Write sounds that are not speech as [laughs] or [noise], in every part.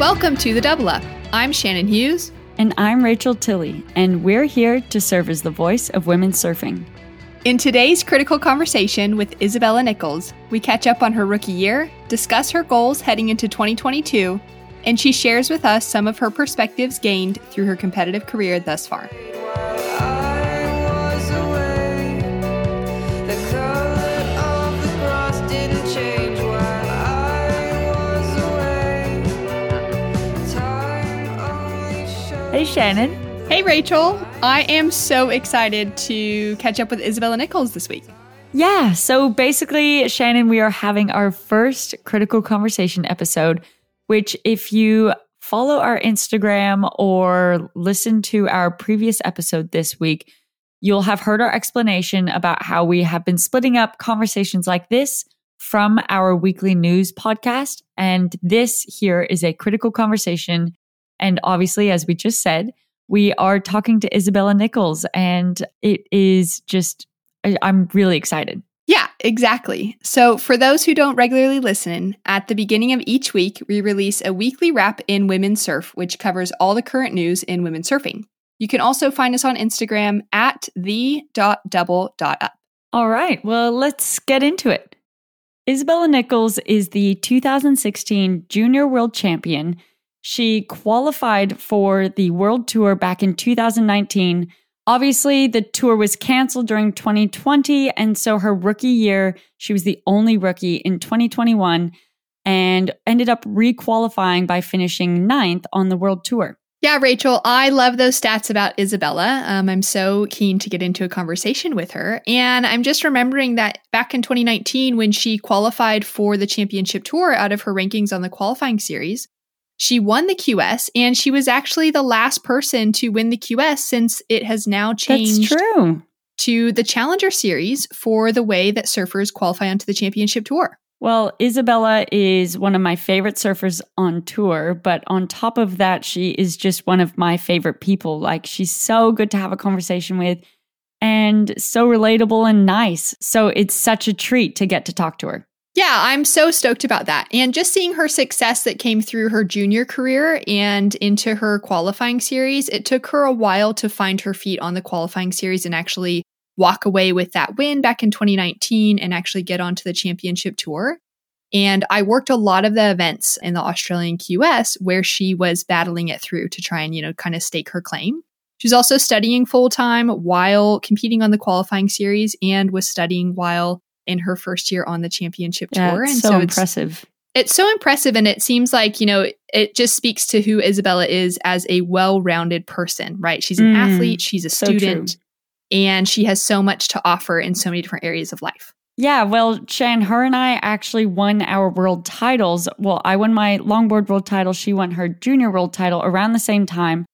Welcome to the Double Up. I'm Shannon Hughes. And I'm Rachel Tilley, and we're here to serve as the voice of women surfing. In today's critical conversation with Isabella Nichols, we catch up on her rookie year, discuss her goals heading into 2022, and she shares with us some of her perspectives gained through her competitive career thus far. Hey, Shannon. Hey, Rachel. I am so excited to catch up with Isabella Nichols this week. Yeah, so basically, Shannon, we are having our first critical conversation episode, which, if you follow our Instagram or listen to our previous episode this week, you'll have heard our explanation about how we have been splitting up conversations like this from our weekly news podcast. And this here is a critical conversation and obviously, as we just said, we are talking to Isabella Nichols, and it is just, I'm really excited. Yeah, exactly. So, for those who don't regularly listen, at the beginning of each week, we release a weekly wrap in women's surf, which covers all the current news in women's surfing. You can also find us on Instagram at the.double.up. All right, well, let's get into it. Isabella Nichols is the 2016 Junior World Champion she qualified for the World Tour back in 2019. Obviously, the tour was canceled during 2020. And so her rookie year, she was the only rookie in 2021 and ended up requalifying by finishing ninth on the World Tour. Yeah, Rachel, I love those stats about Isabella. Um, I'm so keen to get into a conversation with her. And I'm just remembering that back in 2019, when she qualified for the championship tour out of her rankings on the qualifying series, she won the QS and she was actually the last person to win the QS since it has now changed That's true. to the Challenger Series for the way that surfers qualify onto the championship tour. Well, Isabella is one of my favorite surfers on tour, but on top of that, she is just one of my favorite people. Like, she's so good to have a conversation with and so relatable and nice. So, it's such a treat to get to talk to her. Yeah, I'm so stoked about that. And just seeing her success that came through her junior career and into her qualifying series, it took her a while to find her feet on the qualifying series and actually walk away with that win back in 2019 and actually get onto the championship tour. And I worked a lot of the events in the Australian QS where she was battling it through to try and, you know, kind of stake her claim. She's also studying full time while competing on the qualifying series and was studying while in her first year on the championship yeah, tour. and so, so impressive. It's, it's so impressive. And it seems like, you know, it just speaks to who Isabella is as a well rounded person, right? She's an mm, athlete, she's a student, so and she has so much to offer in so many different areas of life. Yeah, well, Shan, her and I actually won our world titles. Well, I won my longboard world title. She won her junior world title around the same time.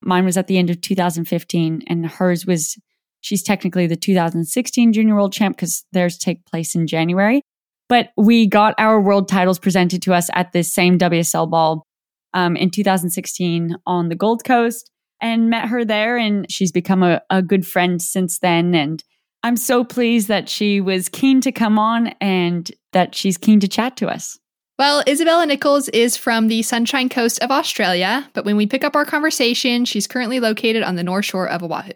Mine was at the end of 2015, and hers was She's technically the 2016 junior world champ because theirs take place in January. But we got our world titles presented to us at this same WSL ball um, in 2016 on the Gold Coast and met her there. And she's become a, a good friend since then. And I'm so pleased that she was keen to come on and that she's keen to chat to us. Well, Isabella Nichols is from the Sunshine Coast of Australia, but when we pick up our conversation, she's currently located on the North Shore of Oahu.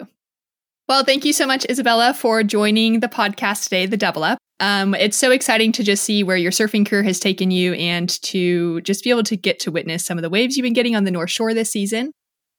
Well, thank you so much, Isabella, for joining the podcast today, The Double Up. Um, it's so exciting to just see where your surfing career has taken you and to just be able to get to witness some of the waves you've been getting on the North Shore this season.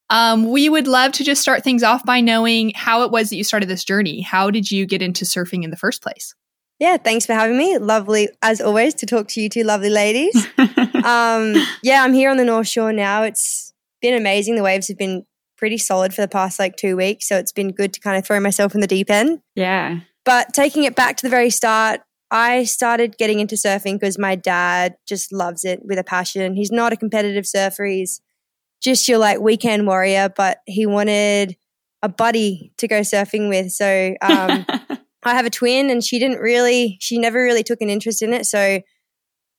Um, we would love to just start things off by knowing how it was that you started this journey. How did you get into surfing in the first place? Yeah, thanks for having me. Lovely, as always, to talk to you two lovely ladies. [laughs] um, yeah, I'm here on the North Shore now. It's been amazing. The waves have been pretty solid for the past like two weeks. So it's been good to kind of throw myself in the deep end. Yeah. But taking it back to the very start, I started getting into surfing because my dad just loves it with a passion. He's not a competitive surfer. He's just your like weekend warrior, but he wanted a buddy to go surfing with. So um, [laughs] I have a twin and she didn't really, she never really took an interest in it. So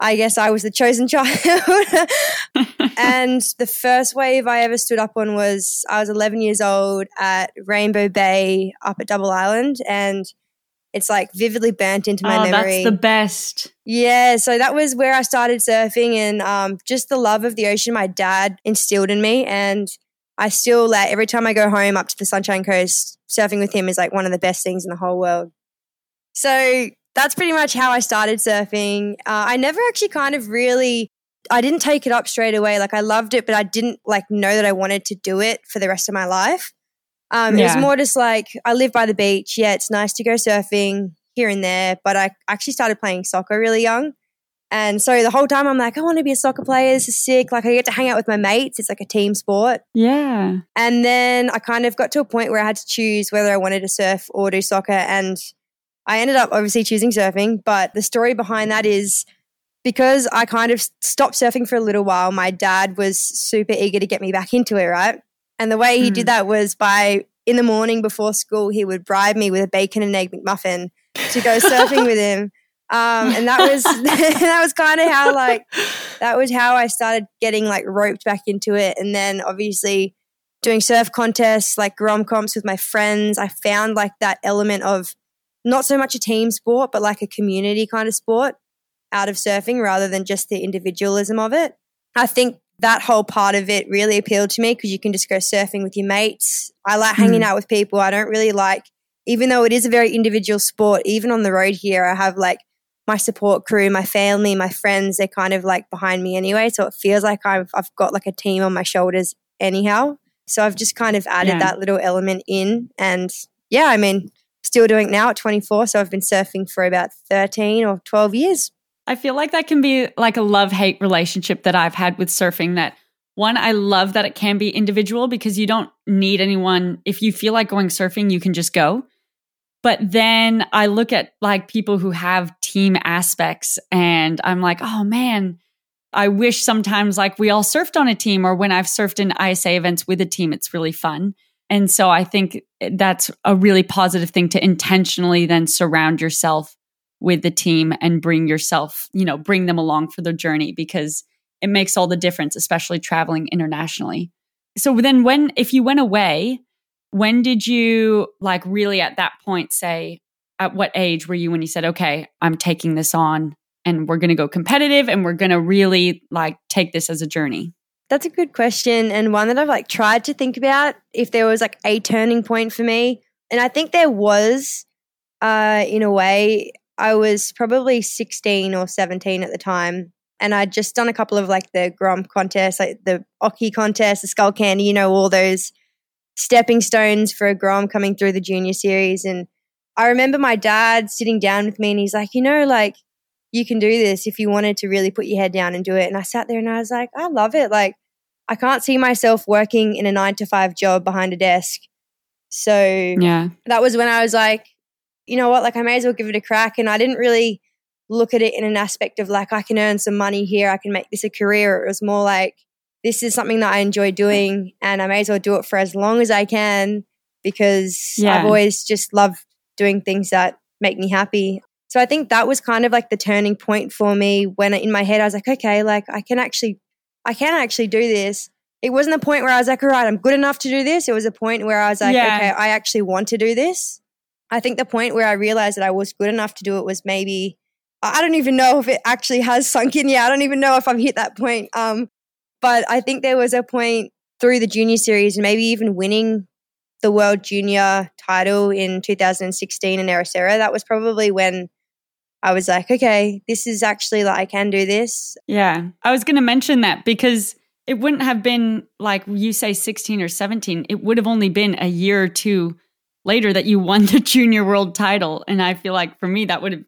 I guess I was the chosen child. [laughs] and [laughs] the first wave I ever stood up on was I was 11 years old at Rainbow Bay up at Double Island. And It's like vividly burnt into my oh, memory. That's the best. Yeah, so that was where I started surfing, and um, just the love of the ocean my dad instilled in me, and I still like every time I go home up to the Sunshine Coast, surfing with him is like one of the best things in the whole world. So that's pretty much how I started surfing. Uh, I never actually kind of really, I didn't take it up straight away. Like I loved it, but I didn't like know that I wanted to do it for the rest of my life. Um, yeah. It was more just like I live by the beach. Yeah, it's nice to go surfing here and there, but I actually started playing soccer really young. And so the whole time I'm like, I want to be a soccer player. This is sick. Like I get to hang out with my mates. It's like a team sport. Yeah. And then I kind of got to a point where I had to choose whether I wanted to surf or do soccer. And I ended up obviously choosing surfing. But the story behind that is because I kind of stopped surfing for a little while, my dad was super eager to get me back into it, right? And the way he mm. did that was by in the morning before school, he would bribe me with a bacon and egg McMuffin to go surfing with him. Um, and that was [laughs] that was kind of how like that was how I started getting like roped back into it. And then obviously doing surf contests, like grom comps with my friends, I found like that element of not so much a team sport, but like a community kind of sport out of surfing rather than just the individualism of it. I think that whole part of it really appealed to me because you can just go surfing with your mates. I like hanging mm. out with people. I don't really like, even though it is a very individual sport, even on the road here, I have like my support crew, my family, my friends, they're kind of like behind me anyway. So it feels like I've, I've got like a team on my shoulders anyhow. So I've just kind of added yeah. that little element in. And yeah, I mean, still doing now at 24. So I've been surfing for about 13 or 12 years. I feel like that can be like a love hate relationship that I've had with surfing. That one, I love that it can be individual because you don't need anyone. If you feel like going surfing, you can just go. But then I look at like people who have team aspects and I'm like, oh man, I wish sometimes like we all surfed on a team or when I've surfed in ISA events with a team, it's really fun. And so I think that's a really positive thing to intentionally then surround yourself with the team and bring yourself, you know, bring them along for the journey because it makes all the difference, especially traveling internationally. So then when, if you went away, when did you like really at that point say, at what age were you when you said, okay, I'm taking this on and we're going to go competitive and we're going to really like take this as a journey? That's a good question and one that I've like tried to think about if there was like a turning point for me. And I think there was uh in a way I was probably 16 or 17 at the time and I'd just done a couple of like the Grom contests, like the Occy contest, the Skullcandy, you know, all those stepping stones for a Grom coming through the junior series. And I remember my dad sitting down with me and he's like, you know, like you can do this if you wanted to really put your head down and do it. And I sat there and I was like, I love it. Like, I can't see myself working in a nine to five job behind a desk. So yeah, that was when I was like, you know what, like I may as well give it a crack. And I didn't really look at it in an aspect of like, I can earn some money here, I can make this a career. It was more like, this is something that I enjoy doing and I may as well do it for as long as I can because yeah. I've always just loved doing things that make me happy. So I think that was kind of like the turning point for me when in my head I was like, okay, like I can actually, I can actually do this. It wasn't a point where I was like, all right, I'm good enough to do this. It was a point where I was like, yeah. okay, I actually want to do this. I think the point where I realized that I was good enough to do it was maybe, I don't even know if it actually has sunk in yet. I don't even know if I've hit that point. Um, but I think there was a point through the junior series and maybe even winning the world junior title in 2016 in Ericeira. That was probably when I was like, okay, this is actually like I can do this. Yeah. I was going to mention that because it wouldn't have been like you say 16 or 17. It would have only been a year or two later that you won [laughs] the junior world title. And I feel like for me, that would have,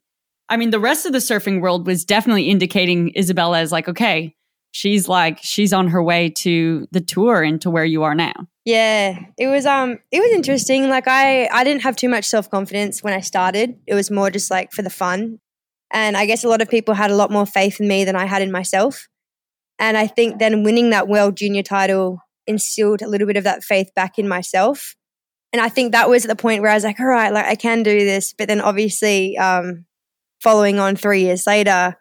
I mean, the rest of the surfing world was definitely indicating Isabella as like, okay, she's like she's on her way to the tour and to where you are now. Yeah, it was um it was interesting. Like I I didn't have too much self-confidence when I started. It was more just like for the fun. And I guess a lot of people had a lot more faith in me than I had in myself. And I think then winning that world junior title instilled a little bit of that faith back in myself. And I think that was the point where I was like, all right, like I can do this. But then obviously, um, following on three years later,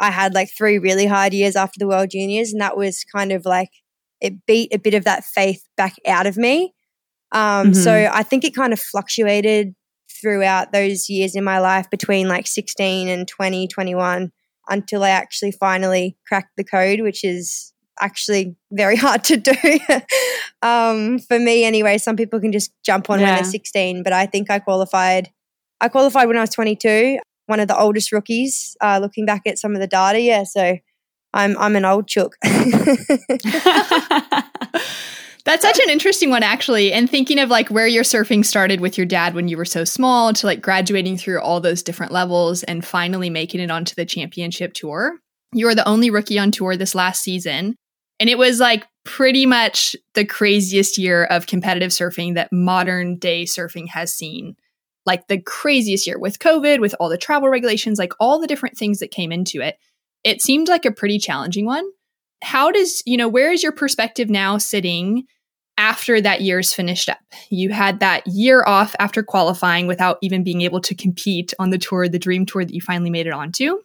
I had like three really hard years after the World Juniors, and that was kind of like it beat a bit of that faith back out of me. Um, mm-hmm. So I think it kind of fluctuated throughout those years in my life between like 16 and 20, 21 until I actually finally cracked the code, which is actually very [laughs] hard to do. [laughs] um, for me, anyway, some people can just jump on yeah. when they're 16, but I think I qualified. I qualified when I was 22, one of the oldest rookies. Uh, looking back at some of the data, yeah. So I'm I'm an old chook. [laughs] That's such an interesting one, actually. And thinking of like where your surfing started with your dad when you were so small to like graduating through all those different levels and finally making it onto the championship tour. You were the only rookie on tour this last season. And it was like pretty much the craziest year of competitive surfing that modern day surfing has seen. Like the craziest year with COVID, with all the travel regulations, like all the different things that came into it. It seemed like a pretty challenging one how does, you know, where is your perspective now sitting after that year's finished up? You had that year off after qualifying without even being able to compete on the tour, the dream tour that you finally made it onto.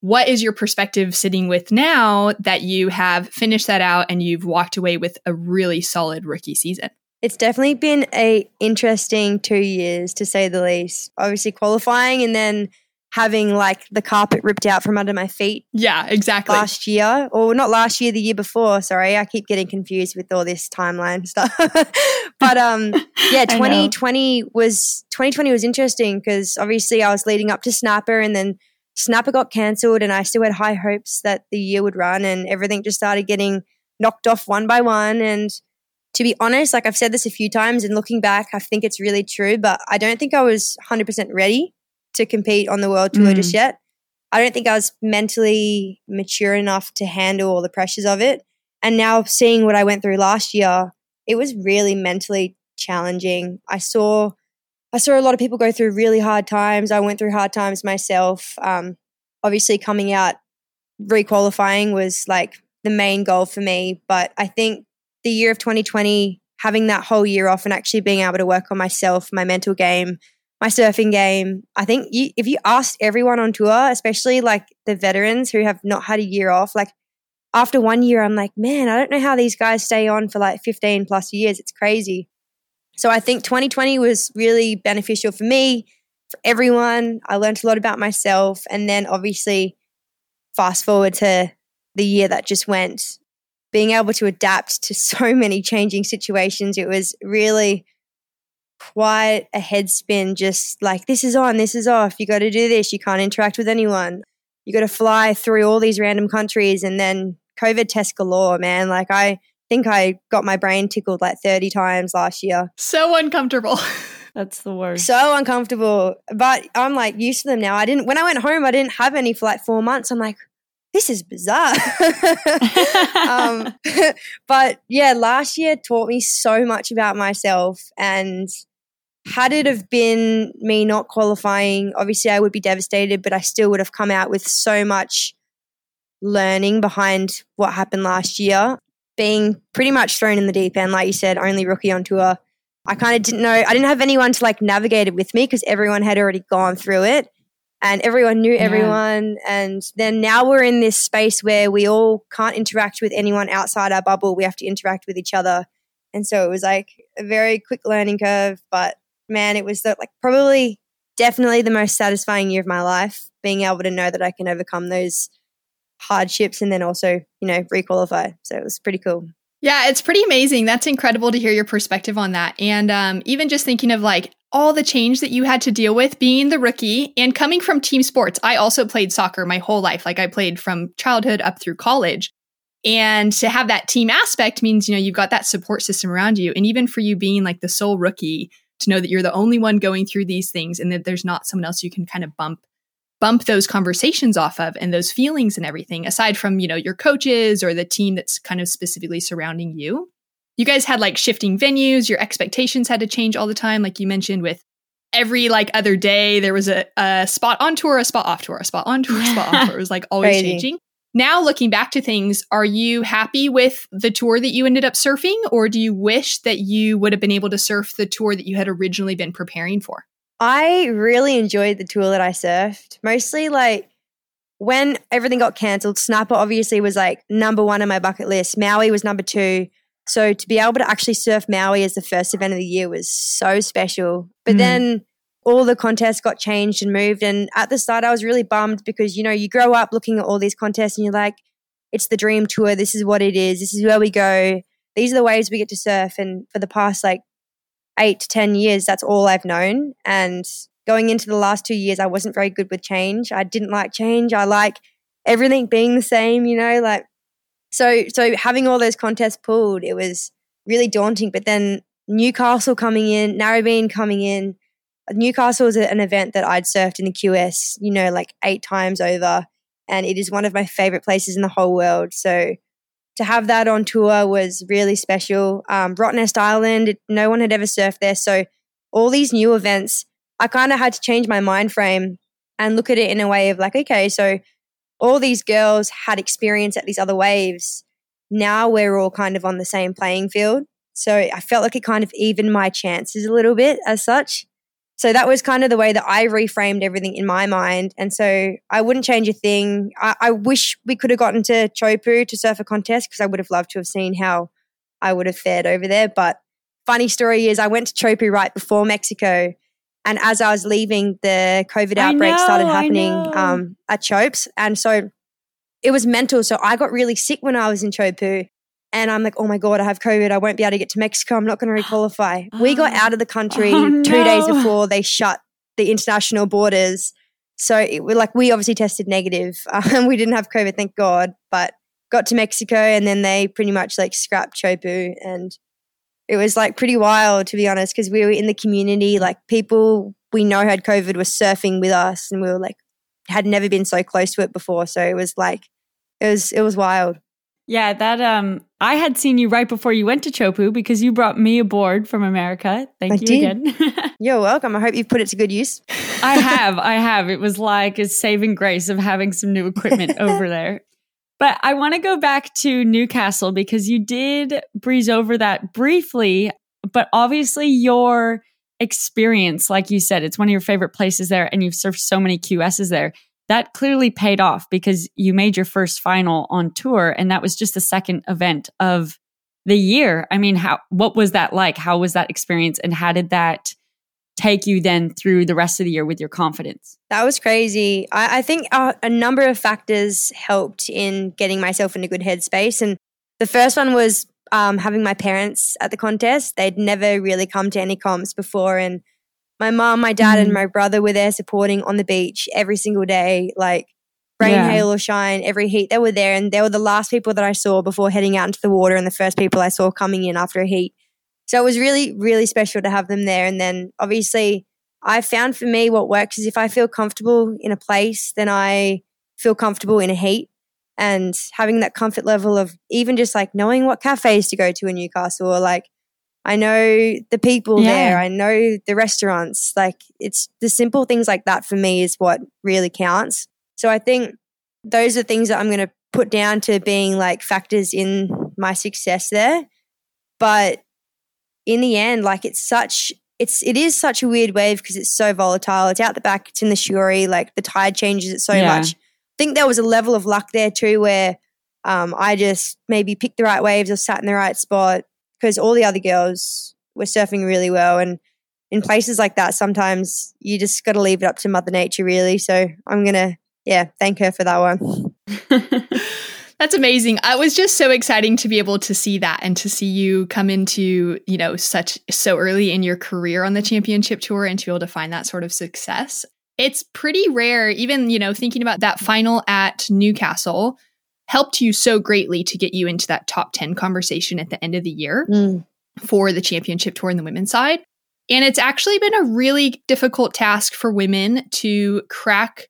What is your perspective sitting with now that you have finished that out and you've walked away with a really solid rookie season? It's definitely been a interesting 2 years to say the least. Obviously qualifying and then having like the carpet ripped out from under my feet. Yeah, exactly. Last year, or not last year, the year before. Sorry, I keep getting confused with all this timeline stuff. [laughs] but um, [laughs] yeah, 2020 was 2020 was interesting because obviously I was leading up to Snapper, and then Snapper got cancelled, and I still had high hopes that the year would run, and everything just started getting knocked off one by one, and to be honest, like I've said this a few times and looking back, I think it's really true, but I don't think I was 100% ready to compete on the world tour mm. just yet. I don't think I was mentally mature enough to handle all the pressures of it. And now seeing what I went through last year, it was really mentally challenging. I saw I saw a lot of people go through really hard times. I went through hard times myself. Um, obviously, coming out requalifying was like the main goal for me. But I think the year of 2020, having that whole year off and actually being able to work on myself, my mental game, my surfing game. I think you, if you asked everyone on tour, especially like the veterans who have not had a year off, like after one year, I'm like, man, I don't know how these guys stay on for like 15 plus years. It's crazy. So I think 2020 was really beneficial for me, for everyone. I learned a lot about myself. And then obviously, fast forward to the year that just went, being able to adapt to so [laughs] many changing situations, it was really quite a head spin just like this is on this is off you got to do this you can't interact with anyone. You got to fly through all these random countries and then covid test galore man. Like i think i got my brain tickled like 30 times last year. So uncomfortable. [laughs] That's the worst. So uncomfortable but i'm like used to them now. I didn't when i went home i didn't have any for like four months. I'm like this is bizarre. [laughs] um, [laughs] but yeah, last year taught me so much about myself and had it have been me not qualifying, obviously I would be devastated, but I still would have come out with so much learning behind what happened last year. Being pretty much thrown in the deep end, like you said, only rookie on tour. I kind of didn't know, I didn't have anyone to like navigate it with me because everyone had already gone through it and everyone knew everyone. Yeah. And then now we're in this space where we all can't interact with anyone outside our bubble. We have to interact with each other. And so it was like a very quick learning curve, but man, it was the, like probably definitely the most satisfying year of my life, being able to know that I can overcome those hardships and then also, you know, requalify. So it was pretty cool. Yeah, it's pretty amazing. That's incredible to hear your perspective on that. And um, even just thinking of like all the change that you had to deal with being the rookie and coming from team sports. I also played soccer my whole life. Like I played from childhood up through college. And to have that team aspect means, you know, you've got that support system around you. And even for you being like the sole rookie, to know that you're the only one going through these things and that there's not someone else you can kind of bump bump those conversations off of and those feelings and everything aside from you know your coaches or the team that's kind of specifically surrounding you. You guys had like shifting venues. Your expectations had to change all the time like you mentioned with every like other day there was a, a spot on tour a spot off tour a spot on tour a spot off tour. It was like always changing now, looking back to things, are you happy with the tour that you ended up surfing, or do you wish that you would have been able to surf the tour that you had originally been preparing for? I really enjoyed the tour that I surfed. Mostly like when everything got cancelled, Snapper obviously was like number one on my bucket list. Maui was number two. So to be able to actually surf Maui as the first event of the year was so special. But mm. then all the contests got changed and moved. And at the start, I was really bummed because, you know, you grow up looking at all these contests and you're like, it's the dream tour. This is what it is. This is where we go. These are the waves we get to surf. And for the past like eight to 10 years, that's all I've known. And going into the last two years, I wasn't very good with change. I didn't like change. I like everything being the same, you know, like, so, so having all those contests pulled, it was really daunting. But then Newcastle coming in, Narrabeen coming in, Newcastle was an event that I'd surfed in the QS, you know, like eight times over. And it is one of my favorite places in the whole world. So to have that on tour was really special. Um, Rottnest Island, no one had ever surfed there. So all these new events, I kind of had to change my mind frame and look at it in a way of like, okay, so all these girls had experience at these other waves. Now we're all kind of on the same playing field. So I felt like it kind of evened my chances a little bit as such. So that was kind of the way that I reframed everything in my mind. And so I wouldn't change a thing. I, I wish we could have gotten to Chopu to surf a contest because I would have loved to have seen how I would have fared over there. But funny story is I went to Chopu right before Mexico. And as I was leaving, the COVID outbreak know, started happening um, at Chopes. And so it was mental. So I got really sick when I was in Chopu. And I'm like, oh my God, I have COVID. I won't be able to get to Mexico. I'm not going to requalify. [gasps] we got out of the country oh, two no. days before they shut the international borders. So it, like we obviously tested negative. [laughs] Um, we didn't have COVID, thank God, but got to Mexico and then they pretty much like scrapped Chopu. And it was like pretty wild, to be honest, because we were in the community. Like people we know had COVID were surfing with us and we were like, had never been so close to it before. So it was like, it was, it was wild. Yeah, that um I had seen you right before you went to Chopu because you brought me aboard from America. Thank I you did. again. [laughs] You're welcome. I hope you've put it to good use. I [laughs] have. I have. It was like a saving grace of having some new equipment [laughs] over there. But I want to go back to Newcastle because you did breeze over that briefly, but obviously your experience, like you said, it's one of your favorite places there and you've surfed so many QSs there that clearly paid off because you made your first final on tour and that was just the second event of the year. I mean, how what was that like? How was that experience and how did that take you then through the rest of the year with your confidence? That was crazy. I, I think a, a number of factors helped in getting myself in a good headspace. And the first one was um, having my parents at the contest. They'd never really come to any comps before. And my mom, my dad, mm. and my brother were there supporting on the beach every single day, like rain, yeah. hail, or shine, every heat. They were there, and they were the last people that I saw before heading out into the water, and the first people I saw coming in after a heat. So it was really, really special to have them there. And then obviously, I found for me what works is if I feel comfortable in a place, then I feel comfortable in a heat. And having that comfort level of even just like knowing what cafes to go to in Newcastle or like I know the people yeah. there. I know the restaurants. Like it's the simple things like that for me is what really counts. So I think those are things that I'm going to put down to being like factors in my success there. But in the end, like it's such it's it is such a weird wave because it's so volatile. It's out the back, it's in the shorey, like the tide changes it so yeah. much. I think there was a level of luck there too where um, I just maybe picked the right waves or sat in the right spot because all the other girls were surfing really well. And in places like that, sometimes you just got to leave it up to Mother Nature, really. So I'm going to, yeah, thank her for that one. [laughs] That's amazing. It was just so exciting to be able to see that and to see you come into, you know, such so early in your career on the championship tour and to be able to find that sort of success. It's pretty rare, even, you know, thinking about that final at Newcastle helped you so greatly to get you into that top 10 conversation at the end of the year mm. for the championship tour in the women's side. And it's actually been a really difficult task for women to crack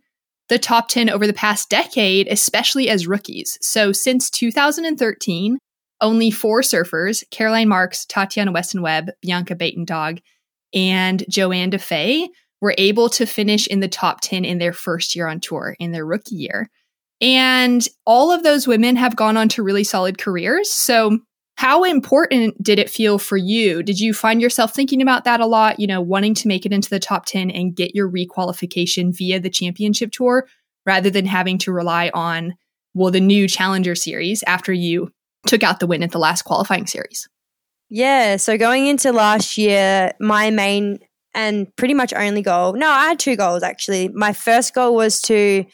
the top 10 over the past decade, especially as rookies. So since 2013, only four surfers, Caroline Marks, Tatiana Weston Webb, Bianca Buitendag, and Johanne Defay, were able to finish in the top 10 in their first year on tour, in their rookie year. And all of those women have gone on to really solid careers. So, how important did it feel for you? Did you find yourself thinking about that a lot, you know, wanting to make it into the top 10 and get your requalification via the championship tour rather than having to rely on, well, the new challenger series after you took out the win at the last qualifying series? Yeah. So, going into last year, my main and pretty much only goal. No, I had two goals actually. My first goal was to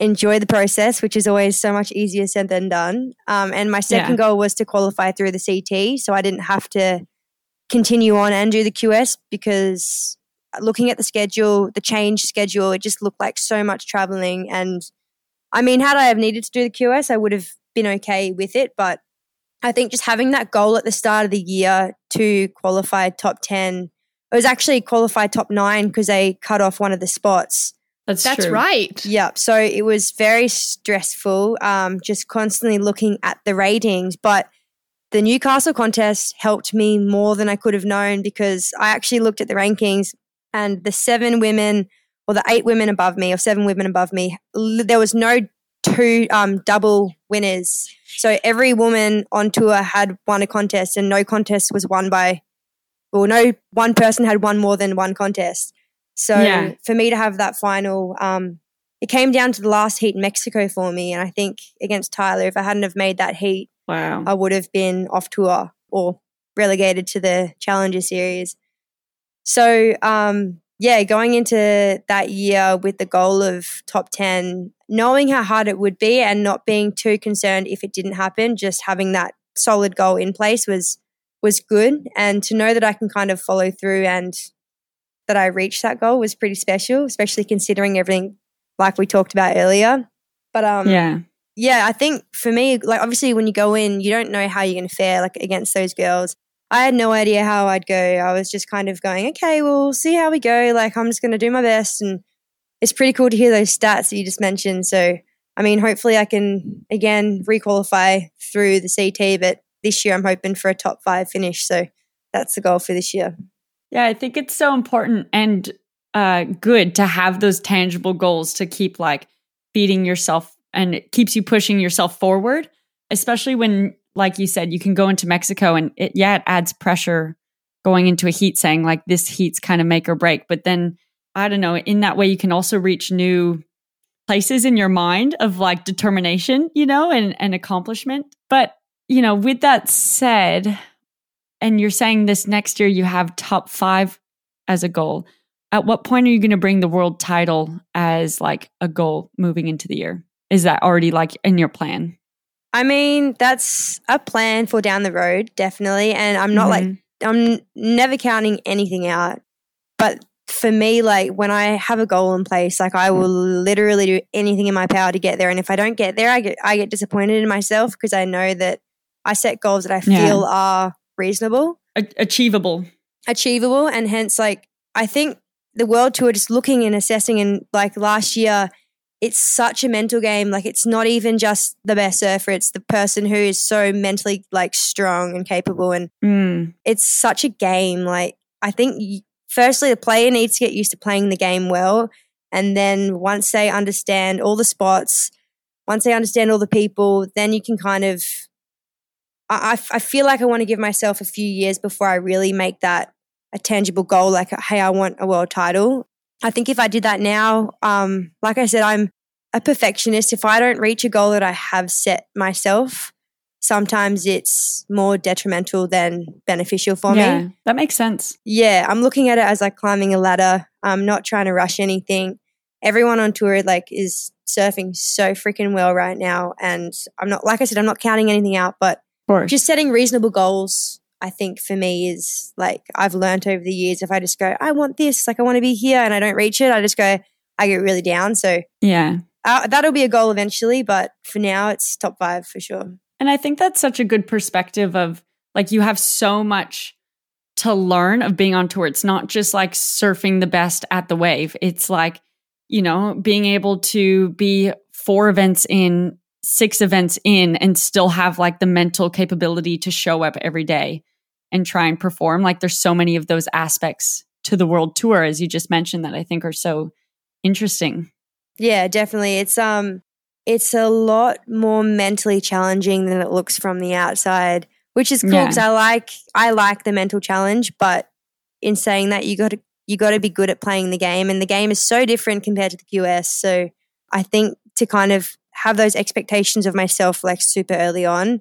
enjoy the process, which is always so much easier said than done. Um, and my second yeah. goal was to qualify through the CT, so I didn't have to continue on and do the QS because looking at the schedule, the change schedule, it just looked like so much traveling. And I mean, had I have needed to do the QS, I would have been okay with it. But I think just having that goal at the start of the year to qualify top 10, it was actually qualified top nine because they cut off one of the spots. That's, That's true. right. Yep. So it was very stressful, um, just constantly looking at the ratings. But the Newcastle contest helped me more than I could have known because I actually looked at the rankings and the seven women or the eight women above me or seven women above me, there was no two um, double winners. So every woman on tour had won a contest and no contest was won by, or no one person had won more than one contest. So yeah. for me to have that final, um, it came down to the last heat in Mexico for me. And I think against Tyler, if I hadn't have made that heat, wow, I would have been off tour or relegated to the Challenger Series. So, um, yeah, going into that year with the goal of top 10, knowing how hard it would be and not being too concerned if it didn't happen, just having that solid goal in place was was good and to know that I can kind of follow through and that I reached that goal was pretty special, especially considering everything like we talked about earlier. But um yeah. Yeah, I think for me, like obviously when you go in, you don't know how you're gonna fare like against those girls. I had no idea how I'd go. I was just kind of going, okay, we'll see how we go. Like, I'm just going to do my best. And it's pretty cool to hear those stats that you just mentioned. So, I mean, hopefully I can again requalify through the CT, but this year I'm hoping for a top five finish. So that's the goal for this year. Yeah, I think it's so important and uh, good to have those tangible goals to keep like feeding yourself and it keeps you pushing yourself forward, especially when like you said, you can go into Mexico and it, yeah, it adds pressure going into a heat saying like this heat's kind of make or break. But then I don't know, in that way, you can also reach new places in your mind of like determination, you know, and, and accomplishment. But, you know, with that said, and you're saying this next year you have top five as a goal. At what point are you going to bring the world title as like a goal moving into the year? Is that already like in your plan? I mean, that's a plan for down the road, definitely. And I'm not mm-hmm. like, I'm never counting anything out. But for me, like when I have a goal in place, like I will literally do anything in my power to get there. And if I don't get there, I get, I get disappointed in myself because I know that I set goals that I feel yeah. are reasonable, a- achievable, achievable. And hence, like, I think the world tour, just looking and assessing, and like last year, it's such a mental game. Like it's not even just the best surfer; it's the person who is so mentally like strong and capable, and mm. it's such a game. Like I think, firstly, the player needs to get used to playing the game well, and then once they understand all the spots, once they understand all the people, then you can kind of. I, I feel like I want to give myself a few years before I really make that a tangible goal. Like, hey, I want a world title. I think if I did that now, um, like I said, I'm a perfectionist. If I don't reach a goal that I have set myself, sometimes it's more detrimental than beneficial for yeah, me. That makes sense. Yeah, I'm looking at it as like climbing a ladder. I'm not trying to rush anything. Everyone on tour like is surfing so freaking well right now, and I'm not like I said, I'm not counting anything out, but just setting reasonable goals I think for me is like I've learned over the years if I just go, I want this, like I want to be here and I don't reach it, I just go, I get really down. So, yeah, uh, that'll be a goal eventually. But for now, it's top five for sure. And I think that's such a good perspective of like you have so much to learn of being on tour. It's not just like surfing the best at the wave, it's like, you know, being able to be four events in six events in and still have like the mental capability to show up every day and try and perform. Like there's so many of those aspects to the world tour, as you just mentioned, that I think are so interesting. Yeah, definitely. It's um it's a lot more mentally challenging than it looks from the outside, which is cool because yeah. I like I like the mental challenge, but in saying that you got to you got to be good at playing the game and the game is so different compared to the QS. So I think to kind of have those expectations of myself like super early on,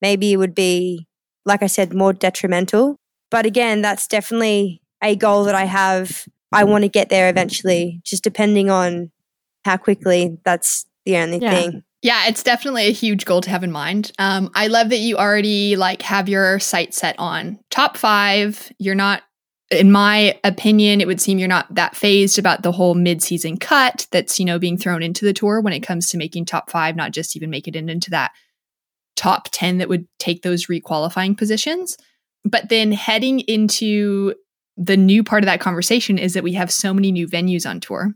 maybe it would be, like I said, more detrimental. But again, that's definitely a goal that I have. I want to get there eventually, just depending on how quickly. That's the only Yeah. thing. Yeah, it's definitely a huge goal to have in mind. Um, I love that you already like have your sight set on top five. You're not, in my opinion, it would seem you're not that fazed about the whole mid-season cut that's you know being thrown into the tour when it comes to making top five, not just even make it in, into that top ten that would take those requalifying positions. But then heading into the new part of that conversation is that we have so many new venues on tour,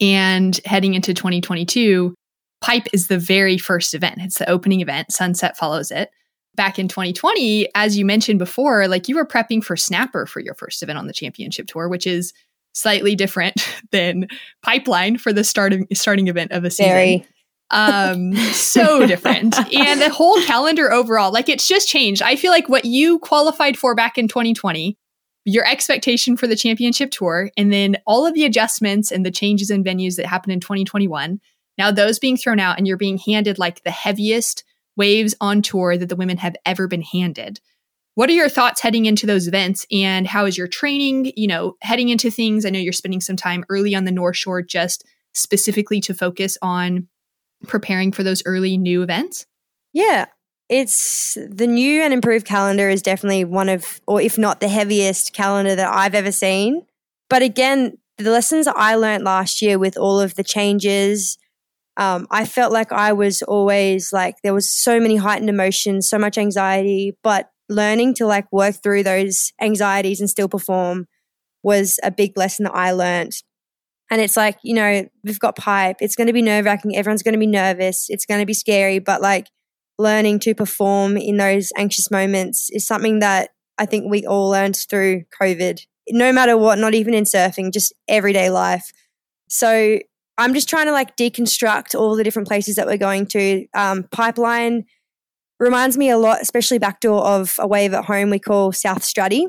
and heading into 2022 Pipe is the very first event. It's the opening event. Sunset follows it. Back in 2020, as you mentioned before, like you were prepping for Snapper for your first event on the championship tour, which is slightly different [laughs] than Pipeline for the starting starting event of a season. Very. Um, so different. [laughs] and the whole calendar overall, like it's just changed. I feel like what you qualified for back in 2020, your expectation for the championship tour, and then all of the adjustments and the changes in venues that happened in 2021. Now those being thrown out and you're being handed like the heaviest waves on tour that the women have ever been handed. What are your thoughts heading into those events and how is your training, you know, heading into things? I know you're spending some time early on the North Shore just specifically to focus on preparing for those early new events? Yeah. It's the new and improved calendar is definitely one of, or if not the heaviest calendar that I've ever seen. But again, the lessons I learned last year with all of the changes, um, I felt like I was always like, there was so many heightened emotions, so much anxiety, but learning to like work through those anxieties and still perform was a big lesson that I learned. And it's like, you know, we've got pipe. It's going to be nerve wracking. Everyone's going to be nervous. It's going to be scary. But like learning to perform in those anxious moments is something that I think we all learned through COVID, no matter what, not even in surfing, just everyday life. So I'm just trying to like deconstruct all the different places that we're going to. Um, pipeline reminds me a lot, especially backdoor of a wave at home we call South Strutty.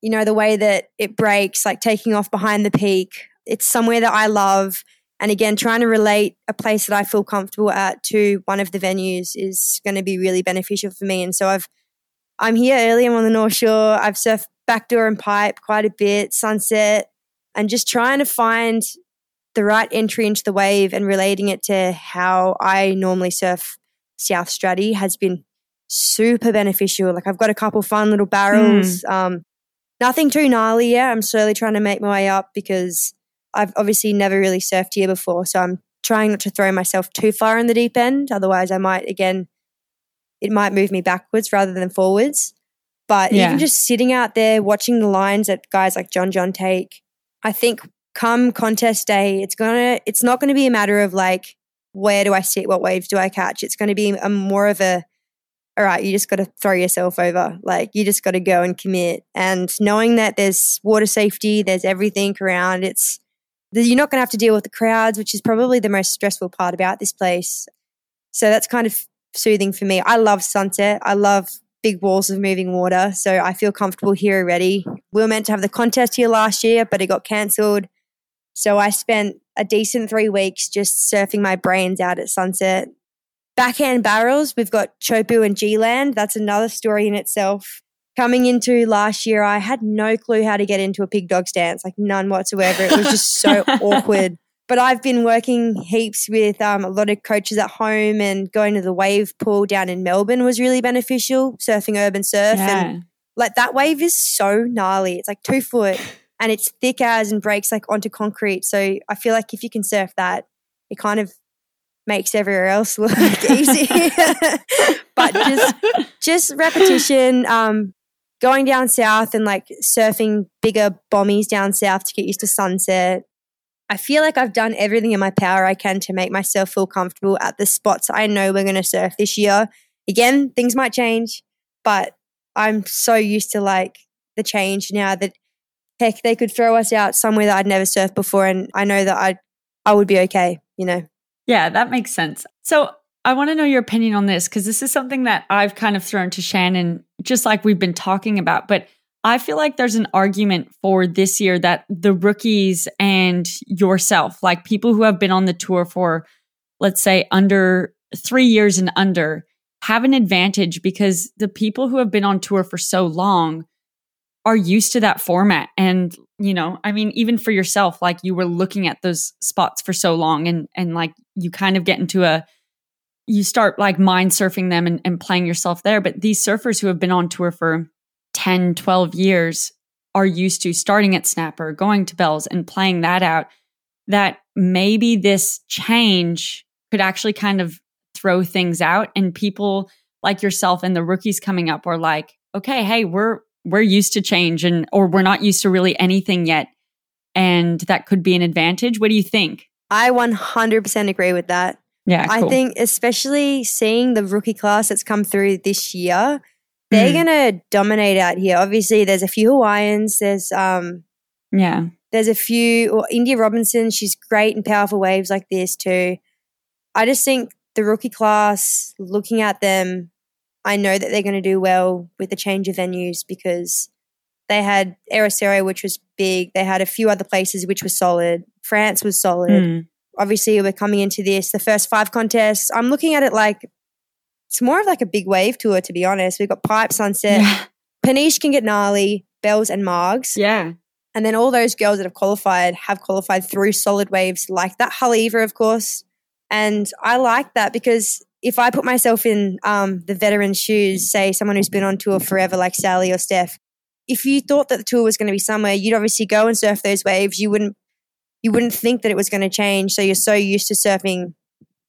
You know, the way that it breaks, like taking off behind the peak. It's somewhere that I love. And again, trying to relate a place that I feel comfortable at to one of the venues is going to be really beneficial for me. And so I've, I'm here early. I'm on the North Shore. I've surfed backdoor and pipe quite a bit, sunset, and just trying to find the right entry into the wave and relating it to how I normally surf South Strutty has been super beneficial. Like I've got a couple fun little barrels. Um, nothing too gnarly yet. I'm slowly trying to make my way up because I've obviously never really surfed here before. So I'm trying not to throw myself too far in the deep end. Otherwise, I might, again, it might move me backwards rather than forwards. But Yeah. even just sitting out there watching the lines that guys like John John take, I think come contest day, it's gonna it's not gonna be a matter of like where do I sit, what waves do I catch? It's gonna be a more of a all right, you just got to throw yourself over. Like you just got to go and commit. And knowing that there's water safety, there's everything around. It's you're not going to have to deal with the crowds, which is probably the most stressful part about this place. So that's kind of soothing for me. I love sunset. I love big walls of moving water. So I feel comfortable here already. We were meant to have the contest here last year, but it got cancelled. So I spent a decent three weeks just surfing my brains out at sunset. Backhand barrels, we've got Chopu and G-Land. That's another story in itself. Coming into last year, I had no clue how to get into a pig dog stance, like none whatsoever. It was just so [laughs] awkward. But I've been working heaps with um, a lot of coaches at home and going to the wave pool down in Melbourne was really beneficial, surfing URBNSURF. And like that wave is so gnarly. It's like two foot and it's thick as and breaks like onto concrete. So I feel like if you can surf that, it kind of makes everywhere else [laughs] look easy. [laughs] but just just repetition, um, going down south and like surfing bigger bombies down south to get used to sunset. I feel like I've done everything in my power I can to make myself feel comfortable at the spots I know we're going to surf this year. Again, things might change, but I'm so used to like the change now that heck, they could throw us out somewhere that I'd never surfed before, and I know that I I would be okay. You know, Yeah, that makes sense. So I want to know your opinion on this because this is something that I've kind of thrown to Shannon, just like we've been talking about. But I feel like there's an argument for this year that the rookies and yourself, like people who have been on the tour for, let's say, under three years and under, have an advantage because the people who have been on tour for so long are used to that format. And you know, I mean, even for yourself, like you were looking at those spots for so long and, and like you kind of get into a, you start like mind surfing them and, and playing yourself there. But these surfers who have been on tour for 10, 12 years are used to starting at snapper, going to bells and playing that out, that maybe this change could actually kind of throw things out and people like yourself and the rookies coming up are like, okay, hey, we're we're used to change and or we're not used to really anything yet and that could be an advantage. What do you think? I 100% agree with that. Yeah, I think especially seeing the rookie class that's come through this year, they're Mm. gonna dominate out here. Obviously, there's a few Hawaiians. There's um, yeah. there's a few. or India Robinson, she's great in powerful waves like this too. I just think the rookie class, looking at them, I know that they're going to do well with the change of venues because they had Ericeira, which was big. They had a few other places which were solid. France was solid Mm. obviously we're coming into this the first five contests i'm looking at it like it's more of like a big wave tour to be honest we've got pipe sunset Yeah. Peniche can get gnarly bells and margs yeah. and then all those girls that have qualified have qualified through solid waves like that Haleiwa, of course and i like that because if i put myself in um, the veteran shoes say someone who's been on tour forever like sally or steph if you thought that the tour was going to be somewhere you'd obviously go and surf those waves you wouldn't you wouldn't think that it was going to change so you're so used to surfing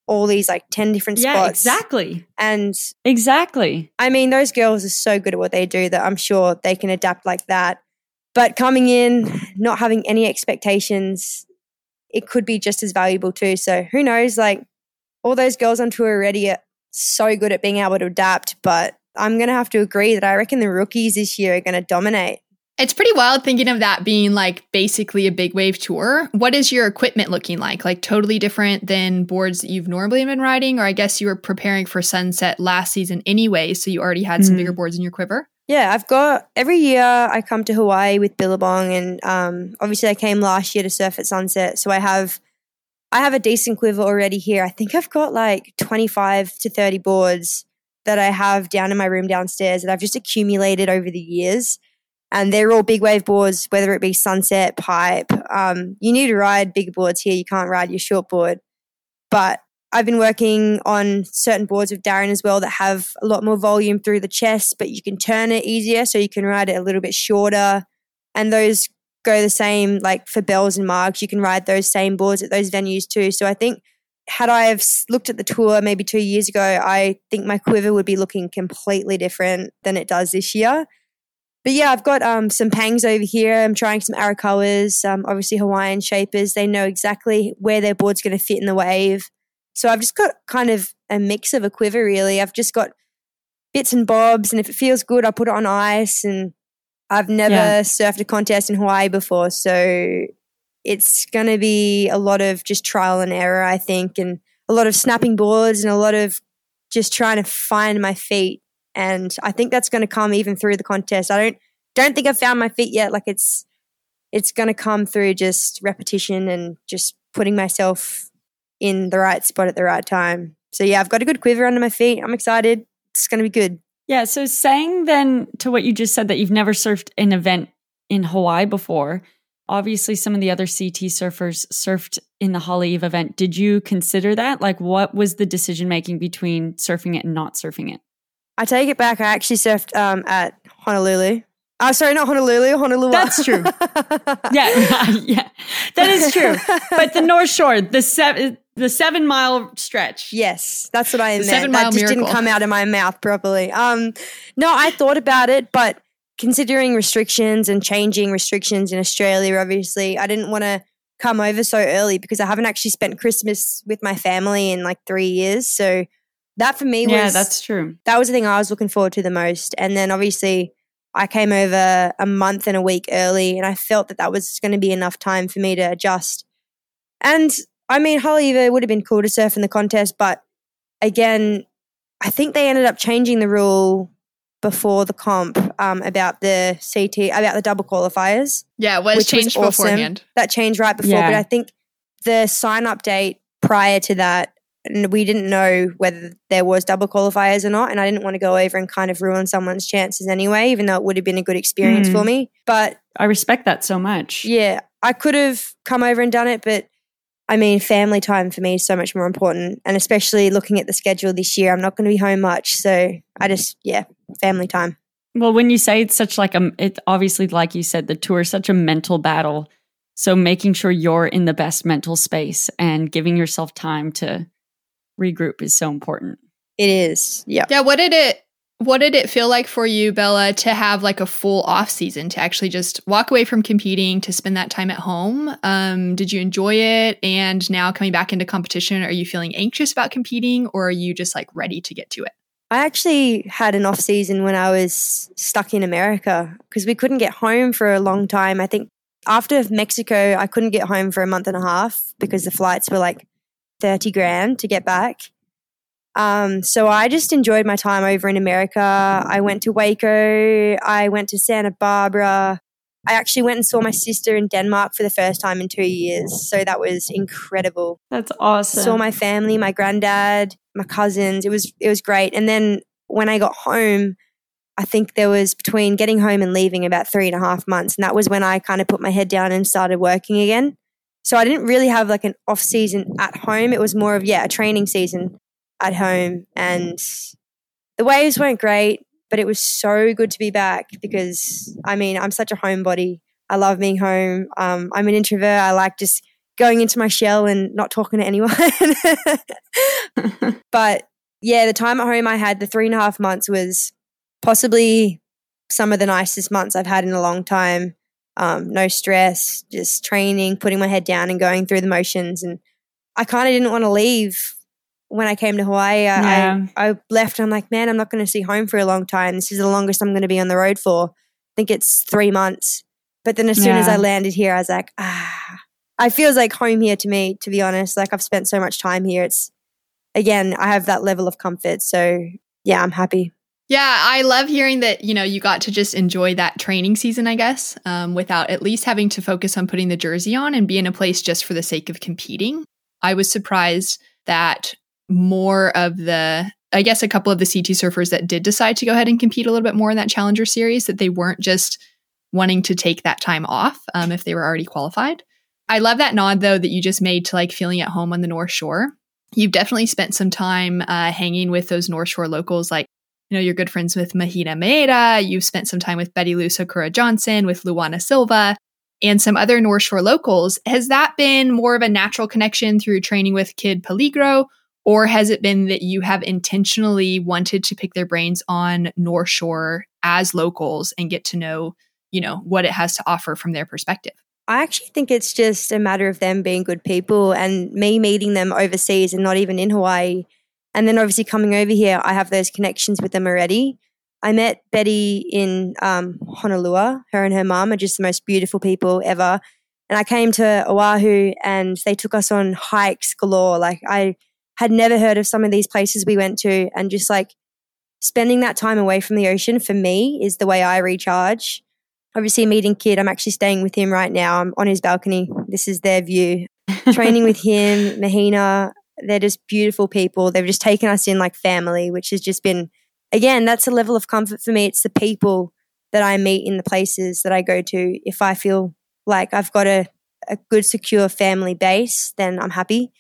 all these like 10 different Yeah, spots exactly. and Exactly. I mean, those girls are so good at what they do that I'm sure they can adapt like that. But coming in, not having any expectations, it could be just as valuable too. So who knows? Like all those girls on tour already are so good at being able to adapt. But I'm going to have to agree that I reckon the rookies this year are going to dominate. It's pretty wild thinking of that being like basically a big wave tour. What is your equipment looking like? Like totally different than boards that you've normally been riding? Or I guess you were preparing for Sunset last season anyway, so you already had some bigger boards in your quiver? Yeah, I've got every year I come to Hawaii with Billabong, and um, obviously I came last year to surf at sunset. So I have, I have a decent quiver already here. I think I've got like twenty five to thirty boards that I have down in my room downstairs that I've just accumulated over the years, and they're all big wave boards, whether it be sunset, pipe. Um, you need to ride bigger boards here. You can't ride your short board, but I've been working on certain boards with Darren as well that have a lot more volume through the chest, but you can turn it easier so you can ride it a little bit shorter. And those go the same, like for bells and margs, you can ride those same boards at those venues too. So I think had I have looked at the tour maybe two years ago, I think my quiver would be looking completely different than it does this year. But yeah, I've got um, some pangs over here. I'm trying some Arakawas, um, obviously Hawaiian shapers. They know exactly where their board's going to fit in the wave. So I've just got kind of a mix of a quiver, really. I've just got bits and bobs, and if it feels good, I put it on ice. And I've never Yeah. surfed a contest in Hawaii before, so it's going to be a lot of just trial and error, I think, and a lot of snapping boards and a lot of just trying to find my feet. And I think that's going to come even through the contest. I don't don't think I've found my feet yet. Like it's it's going to come through just repetition and just putting myself in the right spot at the right time. So yeah, I've got a good quiver under my feet. I'm excited. It's going to be good. Yeah. So saying then to what you just said that you've never surfed an event in Hawaii before. Obviously, some of the other CT surfers surfed in the Haleiwa event. Did you consider that? Like, what was the decision making between surfing it and not surfing it? I take it back. I actually surfed um, at Honolulu. Oh, sorry, not Honolulu, Honolulu. That's [laughs] true. Yeah, [laughs] yeah, that is true. But the North Shore, the seven, the seven mile stretch. Yes, that's what I The meant. seven that just didn't come out of my mouth properly. Um, no, I thought about it, but considering restrictions and changing restrictions in Australia, obviously, I didn't want to come over so early because I haven't actually spent Christmas with my family in like three years. So that for me Yeah, was that's true. that was the thing I was looking forward to the most. And then obviously, I came over a month and a week early, and I felt that that was going to be enough time for me to adjust. And I mean, Haleiwa would have been cool to surf in the contest, but again, I think they ended up changing the rule before the comp um, about the CT about the double qualifiers Yeah, it was Which was changed awesome. beforehand. that changed right before, Yeah. but I think the sign up date prior to that, and we didn't know whether there was double qualifiers or not, and I didn't want to go over and kind of ruin someone's chances anyway, even though it would have been a good experience Mm. for me. But I respect that so much. Yeah, I could have come over and done it, but I mean, family time for me is so much more important. And especially looking at the schedule this year, I'm not going to be home much. So I just, yeah, family time. Well, when you say it's such like a, it obviously, like you said, the tour is such a mental battle. So making sure you're in the best mental space and giving yourself time to regroup is so important. It is. Yeah. Yeah. What did it what did it feel like for you, Bella, to have like a full off season to actually just walk away from competing to spend that time at home? Um, did you enjoy it? And now coming back into competition, are you feeling anxious about competing or are you just like ready to get to it? I actually had an off season when I was stuck in America because we couldn't get home for a long time. I think after Mexico, I couldn't get home for a month and a half because the flights were like 30 grand to get back. Um, so I just enjoyed my time over in America. I went to Waco. I went to Santa Barbara. I actually went and saw my sister in Denmark for the first time in two years. So that was incredible. That's awesome. Saw my family, my granddad, my cousins. It was it was great. And then when I got home, I think there was between getting home and leaving about three and a half months. And that was when I kind of put my head down and started working again. So I didn't really have like an off season at home. It was more of, yeah, a training season at home. And the waves weren't great, but it was so good to be back because I mean, I'm such a homebody. I love being home. Um, I'm an introvert. I like just going into my shell and not talking to anyone. [laughs] but yeah, the time at home I had, the three and a half months was possibly some of the nicest months I've had in a long time. Um, no stress, just training, putting my head down and going through the motions. And I kind of didn't want to leave when I came to Hawaii, I, yeah. I, I, left. I'm like, man, I'm not going to see home for a long time. This is the longest I'm going to be on the road for. I think it's three months. But then as soon yeah. as I landed here, I was like, ah, I feels like home here to me, to be honest. Like I've spent so much time here. It's, again, I have that level of comfort. So yeah, I'm happy. Yeah, I love hearing that, you know, you got to just enjoy that training season, I guess, um, without at least having to focus on putting the jersey on and be in a place just for the sake of competing. I was surprised that more of the I guess a couple of the CT surfers that did decide to go ahead and compete a little bit more in that Challenger series, that they weren't just wanting to take that time off um, if they were already qualified. I love that nod though that you just made to like feeling at home on the North Shore. You've definitely spent some time uh, hanging with those North Shore locals, like you know you're good friends with Mahina Maeda. You've spent some time with Betty Lou Sakura Johnson, with Luana Silva, and some other North Shore locals. Has that been more of a natural connection through training with Kid Peligro? Or has it been that you have intentionally wanted to pick their brains on North Shore as locals and get to know, you know, what it has to offer from their perspective? I actually think it's just a matter of them being good people and me meeting them overseas and not even in Hawaii. And then obviously coming over here, I have those connections with them already. I met Betty in um, Honolulu. Her and her mom are just the most beautiful people ever. And I came to Oahu and they took us on hikes galore. Like I had never heard of some of these places we went to and just like spending that time away from the ocean for me is the way I recharge. Obviously, meeting Kid, I'm actually staying with him right now. I'm on his balcony. This is their view. [laughs] Training with him, Mahina, they're just beautiful people. They've just taken us in like family, which has just been, again, that's a level of comfort for me. It's the people that I meet in the places that I go to. If I feel like I've got a, a good, secure family base, then I'm happy.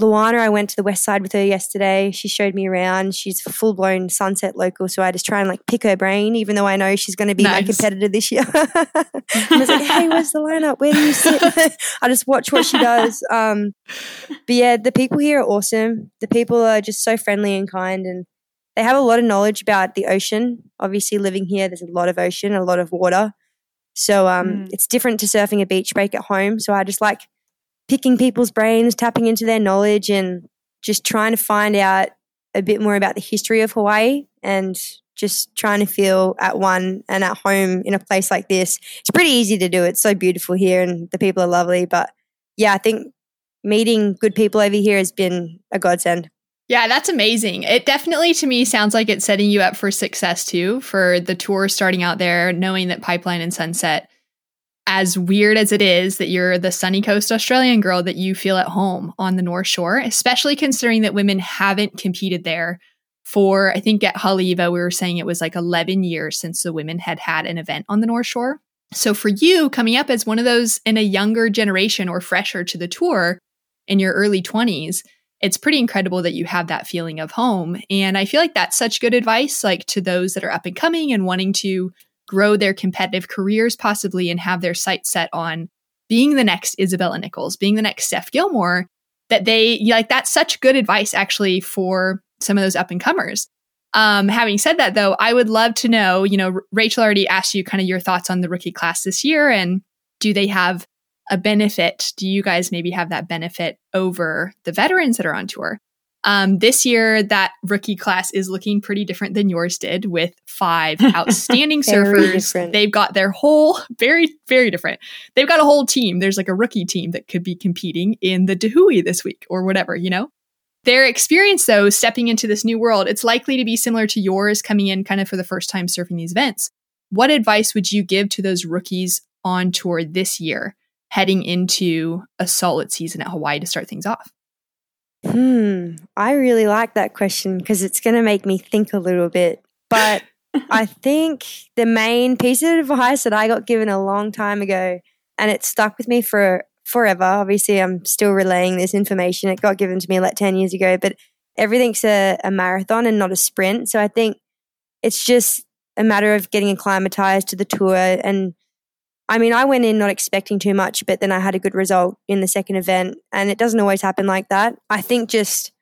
Luana, I went to the west side with her yesterday. She showed me around. She's a full blown sunset local, so I just try and like pick her brain, even though I know she's going to be nice. my competitor this year. [laughs] I was like, "Hey, where's the lineup? Where do you sit?" [laughs] I just watch what she does. Um, but yeah, the people here are awesome. The people are just so friendly and kind, and they have a lot of knowledge about the ocean. Obviously, living here, there's a lot of ocean, a lot of water. So um, mm. it's different to surfing a beach break at home. So I just like picking people's brains, tapping into their knowledge, and just trying to find out a bit more about the history of Hawaii and just trying to feel at one and at home in a place like this. It's pretty easy to do. It's so beautiful here and the people are lovely. But yeah, I think meeting good people over here has been a godsend. Yeah, that's amazing. It definitely to me sounds like it's setting you up for success too for the tour starting out there, knowing that Pipeline and Sunset as weird as it is that you're the sunny coast Australian girl, that you feel at home on the North Shore, especially considering that women haven't competed there for, I think at Haleiwa, we were saying it was like 11 years since the women had had an event on the North Shore. So for you coming up as one of those in a younger generation or fresher to the tour in your early 20s, it's pretty incredible that you have that feeling of home. And I feel like that's such good advice, like to those that are up and coming and wanting to grow their competitive careers possibly and have their sights set on being the next Isabella Nichols, being the next Steph Gilmore, that they like that's such good advice actually for some of those up and comers. Um, having said that, though, I would love to know. You know, Rachel already asked you kind of your thoughts on the rookie class this year, and do they have a benefit? Do you guys maybe have that benefit over the veterans that are on tour? Um, this year, that rookie class is looking pretty different than yours did with five [laughs] outstanding surfers. different. They've got their whole, [laughs] very, very different. They've got a whole team. There's like a rookie team that could be competing in the Dahui this week or whatever, you know? Their experience, though, stepping into this new world, it's likely to be similar to yours coming in kind of for the first time surfing these events. What advice would you give to those rookies on tour this year, heading into a solid season at Hawaii to start things off? Hmm. I really like that question because it's going to make me think a little bit. But I [laughs] think the main piece of advice that I got given a long time ago, and it stuck with me for forever. Obviously, I'm still relaying this information. It got given to me like 10 years ago, but everything's a, a marathon and not a sprint. So I think it's just a matter of getting acclimatized to the tour and I mean, I went in not expecting too much, but then I had a good result in the second event. And it doesn't always happen like that. I think just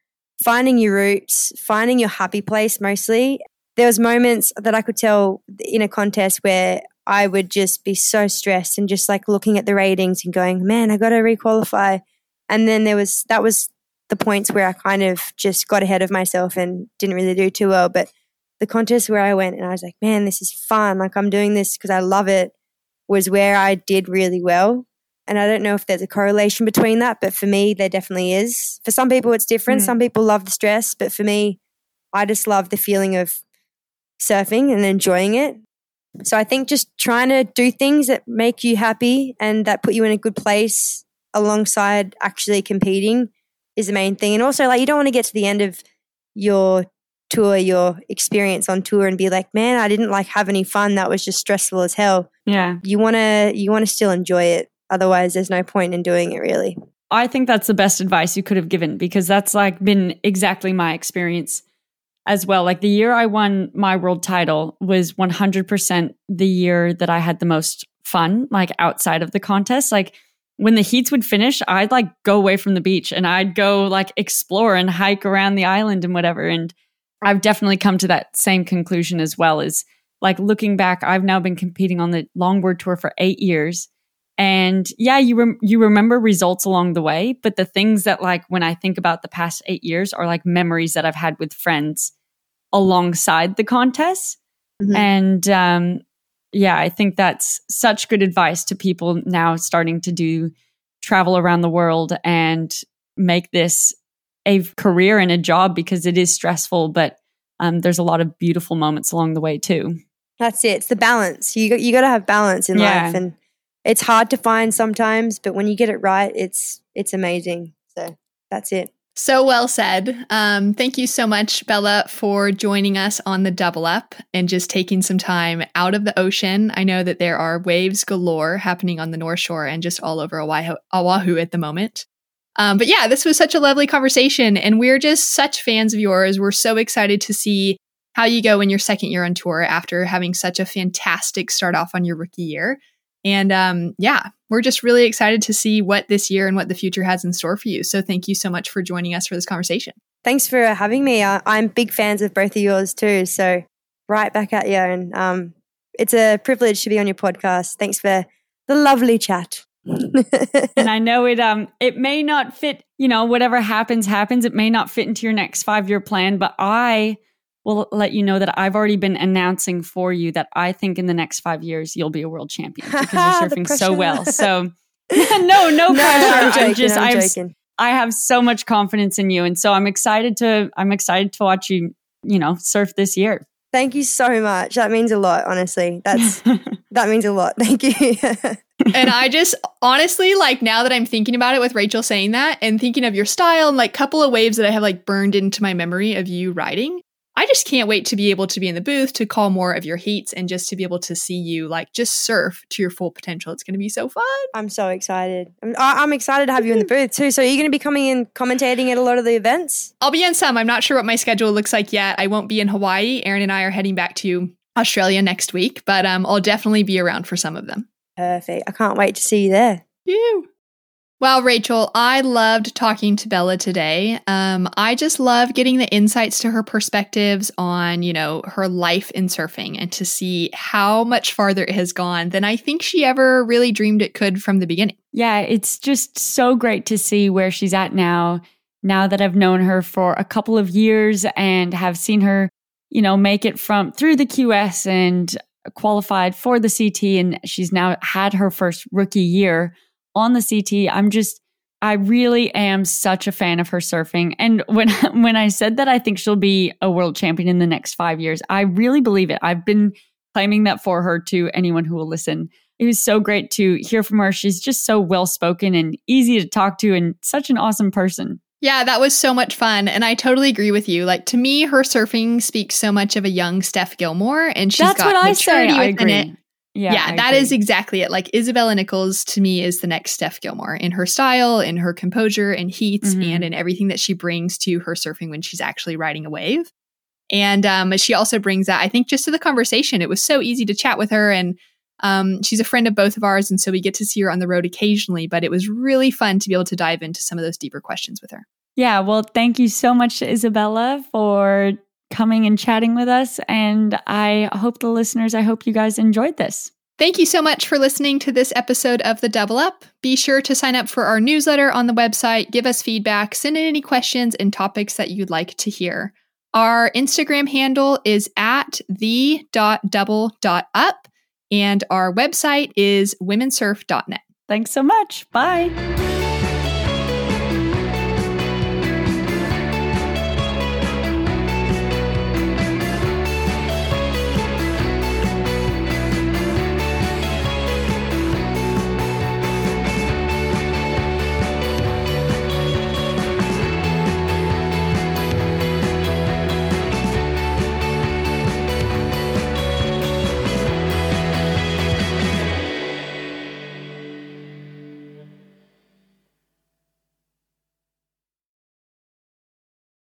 finding your roots, finding your happy place mostly. There was moments that I could tell in a contest where I would just be so stressed and just like looking at the ratings and going, man, I got to requalify. And then there was, that was the points where I kind of just got ahead of myself and didn't really do too well. But the contest where I went and I was like, man, this is fun. Like I'm doing this because I love it was where I did really well. And I don't know if there's a correlation between that, but for me, there definitely is. For some people, it's different. Mm. Some people love the stress, but for me, I just love the feeling of surfing and enjoying it. So I think just trying to do things that make you happy and that put you in a good place alongside actually competing is the main thing. And also, like, you don't want to get to the end of your tour, your experience on tour, and be like, man, I didn't like have any fun. That was just stressful as hell. Yeah. You want to you want to still enjoy it. Otherwise, there's no point in doing it really. I think that's the best advice you could have given because that's like been exactly my experience as well. Like the year I won my world title was 100% the year that I had the most fun, like outside of the contest. Like when the heats would finish, I'd like go away from the beach and I'd go like explore and hike around the island and whatever. And I've definitely come to that same conclusion as well as like looking back, I've now been competing on the longboard tour for eight years. And yeah, you rem- you remember results along the way, but the things that like when I think about the past eight years are like memories that I've had with friends alongside the contests. Mm-hmm. And um, yeah, I think that's such good advice to people now starting to do travel around the world and make this a career and a job because it is stressful, but um, there's a lot of beautiful moments along the way too. That's it. It's the balance. You you got to have balance in yeah. life, and it's hard to find sometimes. But when you get it right, it's it's amazing. So that's it. So well said. Um, thank you so much, Bella, for joining us on the double up and just taking some time out of the ocean. I know that there are waves galore happening on the North Shore and just all over Oahu, Oahu at the moment. Um, but yeah, this was such a lovely conversation, and we're just such fans of yours. We're so excited to see how you go in your second year on tour after having such a fantastic start off on your rookie year. And um, yeah, we're just really excited to see what this year and what the future has in store for you. So thank you so much for joining us for this conversation. Thanks for having me. I'm big fans of both of yours too. So right back at you. And um, it's a privilege to be on your podcast. Thanks for the lovely chat. And I know it um it may not fit, you know, whatever happens happens. It may not fit into your next 5-year plan, but I will let you know that I've already been announcing for you that I think in the next 5 years you'll be a world champion [laughs] because you're surfing so well. So [laughs] [laughs] no, no, no pressure. I'm, joking, I'm just I'm joking. I have so much confidence in you and so I'm excited to I'm excited to watch you, you know, surf this year. Thank you so much. That means a lot, honestly. That's that means a lot. Thank you. And I just honestly like now that I'm thinking about it with Rachel saying that and thinking of your style and like couple of waves that I have like burned into my memory of you riding. I just can't wait to be able to be in the booth to call more of your heats and just to be able to see you like just surf to your full potential. It's going to be so fun. I'm so excited. I'm, I'm excited to have you in the booth too. So, are you going to be coming in commentating at a lot of the events? I'll be in some. I'm not sure what my schedule looks like yet. I won't be in Hawaii. Aaron and I are heading back to Australia next week, but um, I'll definitely be around for some of them. Perfect. I can't wait to see you there. You. Well, Rachel, I loved talking to Bella today. Um, I just love getting the insights to her perspectives on, you know, her life in surfing and to see how much farther it has gone than I think she ever really dreamed it could from the beginning. Yeah, it's just so great to see where she's at now. Now that I've known her for a couple of years and have seen her, you know, make it from through the QS and qualified for the CT, and she's now had her first rookie year on the CT. I'm just, I really am such a fan of her surfing. And when [laughs] when I said that I think she'll be a world champion in the next five years, I really believe it. I've been claiming that for her to anyone who will listen. It was so great to hear from her. She's just so well spoken and easy to talk to and such an awesome person. Yeah, that was so much fun. And I totally agree with you. Like to me, her surfing speaks so much of a young Steph Gilmore and she's That's got what I maturity say. I within agree. it. Yeah, Yeah, I that agree. is exactly it. Like Isabella Nichols to me is the next Steph Gilmore in her style, in her composure and heats, Mhm. and in everything that she brings to her surfing when she's actually riding a wave. And um, she also brings that, I think, just to the conversation. It was so easy to chat with her, and um, she's a friend of both of ours, and so we get to see her on the road occasionally. But it was really fun to be able to dive into some of those deeper questions with her. Yeah, well, thank you so much, to Isabella, for coming and chatting with us. And I hope the listeners, I hope you guys enjoyed this. Thank you so much for listening to this episode of The Double Up. Be sure to sign up for our newsletter on the website, give us feedback, send in any questions and topics that you'd like to hear. Our Instagram handle is at the.double.up, and our website is womensurf.net. Thanks so much. Bye.